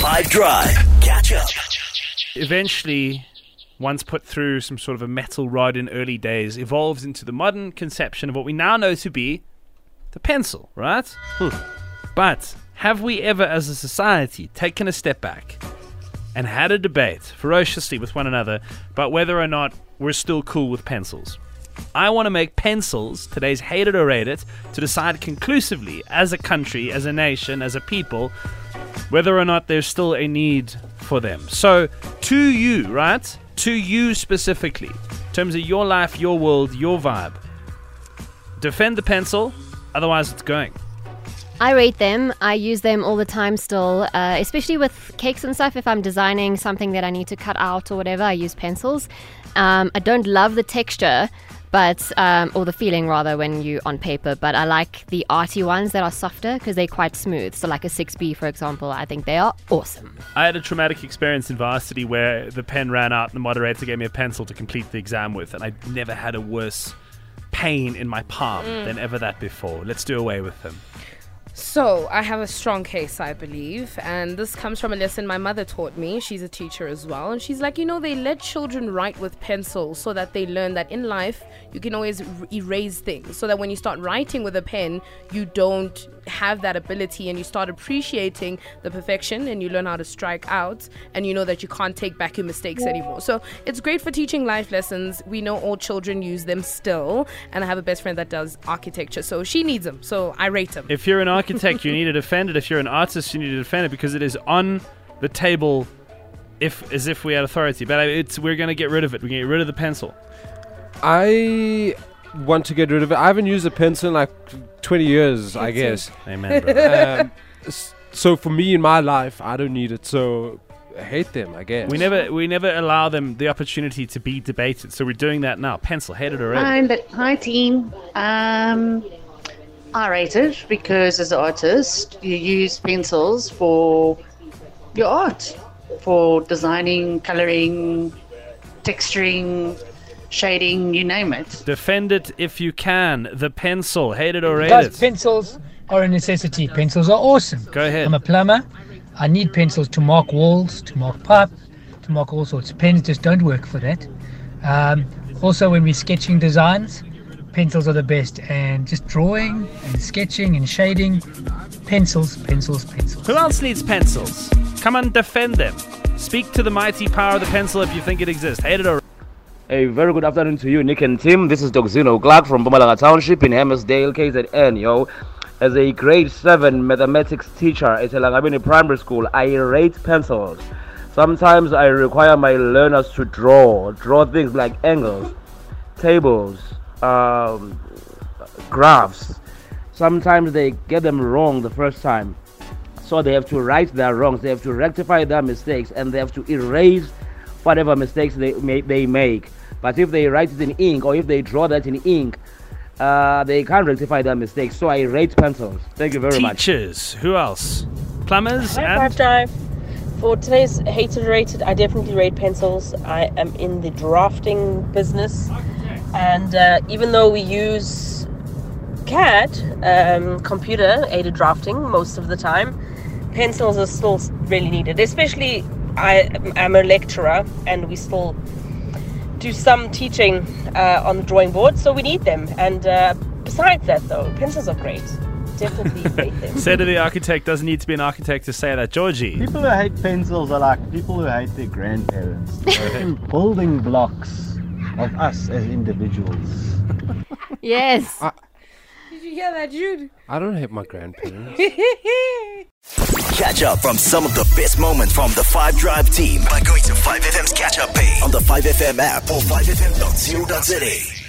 5 Drive. Catch up. eventually, once put through some sort of a metal rod in early days, evolves into the modern conception of what we now know to be the pencil, right? Hmm. But have we ever, as a society, taken a step back and had a debate ferociously with one another about whether or not we're still cool with pencils? I want to make pencils today's hated or rated to decide conclusively as a country, as a nation, as a people, whether or not there's still a need for them. So, to you, right? To you specifically, in terms of your life, your world, your vibe, defend the pencil, otherwise, it's going. I rate them. I use them all the time still, uh, especially with cakes and stuff. If I'm designing something that I need to cut out or whatever, I use pencils. Um, I don't love the texture, but um, or the feeling rather when you on paper. But I like the arty ones that are softer because they're quite smooth. So like a 6B, for example, I think they are awesome. I had a traumatic experience in varsity where the pen ran out and the moderator gave me a pencil to complete the exam with, and I never had a worse pain in my palm than ever that before. Let's do away with them. So, I have a strong case, I believe, and this comes from a lesson my mother taught me. She's a teacher as well, and she's like, you know, they let children write with pencils so that they learn that in life you can always erase things. So that when you start writing with a pen, you don't have that ability and you start appreciating the perfection and you learn how to strike out and you know that you can't take back your mistakes anymore. So, it's great for teaching life lessons. We know all children use them still, and I have a best friend that does architecture, so she needs them. So, I rate them. If you're an architect, you need to defend it. If you're an artist, you need to defend it because it is on the table, if as if we had authority. But it's we're going to get rid of it. We're going to get rid of the pencil. I want to get rid of it. I haven't used a pencil in like 20 years, I guess. Amen. Brother. um, so for me in my life, I don't need it. So I hate them, I guess. we never we never allow them the opportunity to be debated. So we're doing that now. Pencil, headed it already. Hi, but hi team. Um, I rate it because as an artist, you use pencils for your art, for designing, coloring, texturing, shading, you name it. Defend it if you can. The pencil, hate it or rate Guys, it. pencils are a necessity. Pencils are awesome. Go ahead. I'm a plumber. I need pencils to mark walls, to mark pipe, to mark all sorts. Pens just don't work for that. Um, also, when we're sketching designs, pencils are the best. And just drawing and sketching and shading, pencils, pencils, pencils. Who else needs pencils? Come and defend them. Speak to the mighty power of the pencil if you think it exists. Hate it or A very good afternoon to you, Nick and Tim. This is Doxino Clark from Mpumalanga Township in Hammarsdale, KZN, yo. As a grade 7 mathematics teacher at Elangabini Primary School, I rate pencils. Sometimes I require my learners to draw, draw things like angles, tables, um, graphs. Sometimes they get them wrong the first time. So they have to right their wrongs, they have to rectify their mistakes, and they have to erase whatever mistakes they, may, they make. But if they write it in ink or if they draw that in ink, uh, they can't rectify their mistakes. So I rate pencils. Thank you very much. teachers. Who else? Plumbers Hi, and Five Drive. For today's hated rated, I definitely rate pencils. I am in the drafting business, and uh, even though we use CAD, um, computer aided drafting, most of the time, pencils are still really needed. Especially, I am a lecturer, and we still do some teaching uh, on the drawing board, so we need them. And uh, besides that, though, pencils are great. Definitely rate them. said to the architect doesn't need to be an architect to say that. Georgie. People who hate pencils are like people who hate their grandparents. Building blocks of us as individuals. Yes. Did you hear that, Jude? I don't hate my grandparents. Catch up from some of the best moments from the 5 Drive team by going to 5FM's catch up page on the 5FM app or 5FM.co.za.